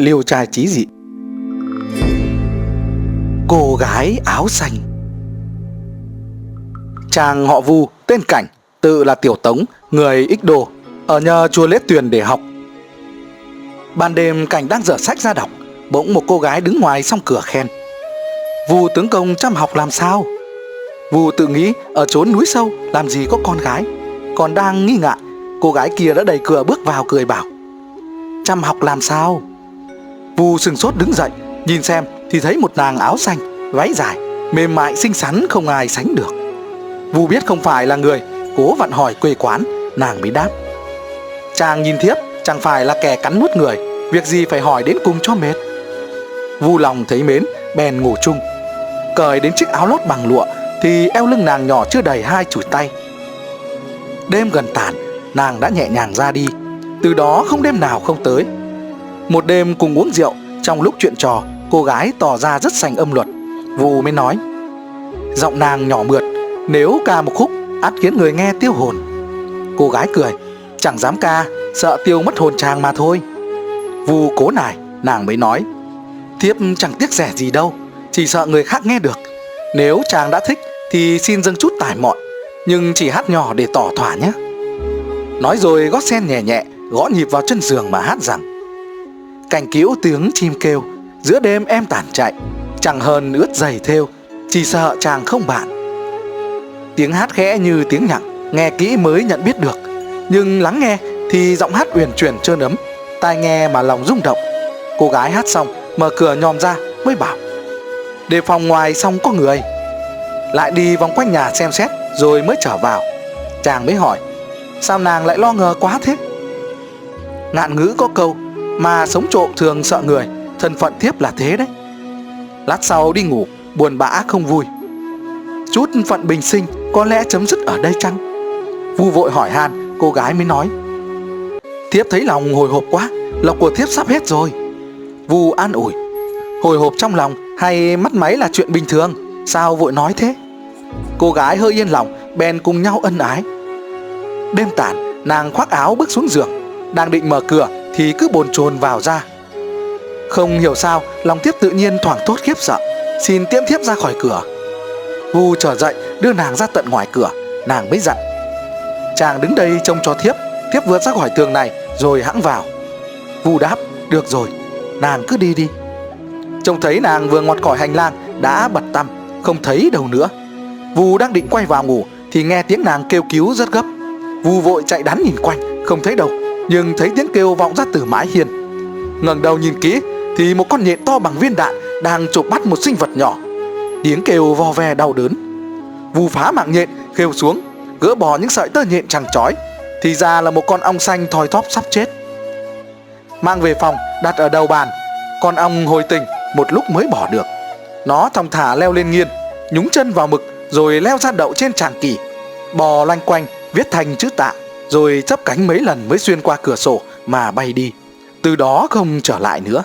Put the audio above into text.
liêu trai trí dị. Cô gái áo xanh. Chàng họ Vu, tên Cảnh, Tự là Tiểu Tống, Người ích đồ Ở nhờ chùa Lết Tuyền để học. Ban đêm Cảnh đang dở sách ra đọc, Bỗng một cô gái đứng ngoài song cửa khen. Vu tướng công chăm học làm sao? Vu tự nghĩ ở chốn núi sâu, làm gì có con gái. Còn đang nghi ngại, Cô gái kia đã đẩy cửa bước vào cười bảo. Chăm học làm sao? Vu sừng sốt đứng dậy, Nhìn xem thì thấy một nàng áo xanh, Váy dài, Mềm mại, xinh xắn, không ai sánh được. Vu biết không phải là người, Cố vặn hỏi quê quán, Nàng mới đáp. Chàng nhìn thiếp, chẳng phải là kẻ cắn nuốt người, Việc gì phải hỏi đến cùng cho mệt. Vu lòng thấy mến, Bèn ngủ chung. Cởi đến chiếc áo lót bằng lụa Thì eo lưng nàng nhỏ chưa đầy hai chùi tay. Đêm gần tàn, Nàng đã nhẹ nhàng ra đi, Từ đó không đêm nào không tới. Một đêm cùng uống rượu trong lúc chuyện trò, Cô gái tỏ ra rất sành âm luật. Vù mới nói, Giọng nàng nhỏ mượt, Nếu ca một khúc át khiến người nghe tiêu hồn. Cô gái cười, Chẳng dám ca, Sợ tiêu mất hồn chàng mà thôi. Vù cố nài Nàng mới nói, Thiếp chẳng tiếc rẻ gì đâu, Chỉ sợ người khác nghe được. Nếu chàng đã thích Thì xin dâng chút tài mọn, Nhưng chỉ hát nhỏ để tỏ thỏa nhé. Nói rồi gót sen nhẹ nhẹ, Gõ nhịp vào chân giường mà hát rằng cành cứu tiếng chim kêu, Giữa đêm em tản chạy, Chẳng hơn ướt giày thêu, Chỉ sợ chàng không bạn. Tiếng hát khẽ như tiếng nhặng Nghe kỹ mới nhận biết được, Nhưng lắng nghe thì giọng hát uyển chuyển trơn ấm, Tai nghe mà lòng rung động. Cô gái hát xong, mở cửa nhòm ra, mới bảo, Đề phòng ngoài xong có người. Lại đi vòng quanh nhà xem xét, Rồi mới trở vào. Chàng mới hỏi, Sao nàng lại lo ngờ quá thế? Ngạn ngữ có câu mà sống trộm thường sợ người, Thân phận thiếp là thế đấy. Lát sau đi ngủ, Buồn bã không vui. Chút phận bình sinh Có lẽ chấm dứt ở đây chăng? Vu vội hỏi han, Cô gái mới nói. Thiếp thấy lòng hồi hộp quá, Lộc của thiếp sắp hết rồi. Vu an ủi. Hồi hộp trong lòng hay mắt máy là chuyện bình thường, Sao vội nói thế? Cô gái hơi yên lòng, Bèn cùng nhau ân ái. Đêm tàn, nàng khoác áo bước xuống giường, Đang định mở cửa thì cứ bồn chồn vào ra. Không hiểu sao, Lòng thiếp tự nhiên thoảng thốt khiếp sợ, Xin tiễn thiếp ra khỏi cửa. Vu trở dậy, đưa nàng ra tận ngoài cửa, Nàng mới dặn. Chàng đứng đây trông cho thiếp Thiếp vượt ra khỏi tường này, Rồi hãng vào. Vu đáp, Được rồi, Nàng cứ đi đi. Trông thấy nàng vừa ngọt khỏi hành lang, Đã bật tăm Không thấy đâu nữa. Vu đang định quay vào ngủ, Thì nghe tiếng nàng kêu cứu rất gấp. Vu vội chạy đắn nhìn quanh, Không thấy đâu. Nhưng thấy tiếng kêu vọng ra từ mái hiên. Ngẩng đầu nhìn kỹ, Thì một con nhện to bằng viên đạn Đang chộp bắt một sinh vật nhỏ. Tiếng kêu vo ve đau đớn. Vu phá mạng nhện kêu xuống, Gỡ bỏ những sợi tơ nhện chẳng chói, Thì ra là một con ong xanh thoi thóp sắp chết. Mang về phòng, đặt ở đầu bàn. Con ong hồi tỉnh, một lúc mới bỏ được. Nó thong thả leo lên nghiên Nhúng chân vào mực, Rồi leo ra đậu trên tràng kỳ. Bò loanh quanh, viết thành chữ tạ. Rồi chấp cánh mấy lần mới xuyên qua cửa sổ Mà bay đi. Từ đó không trở lại nữa.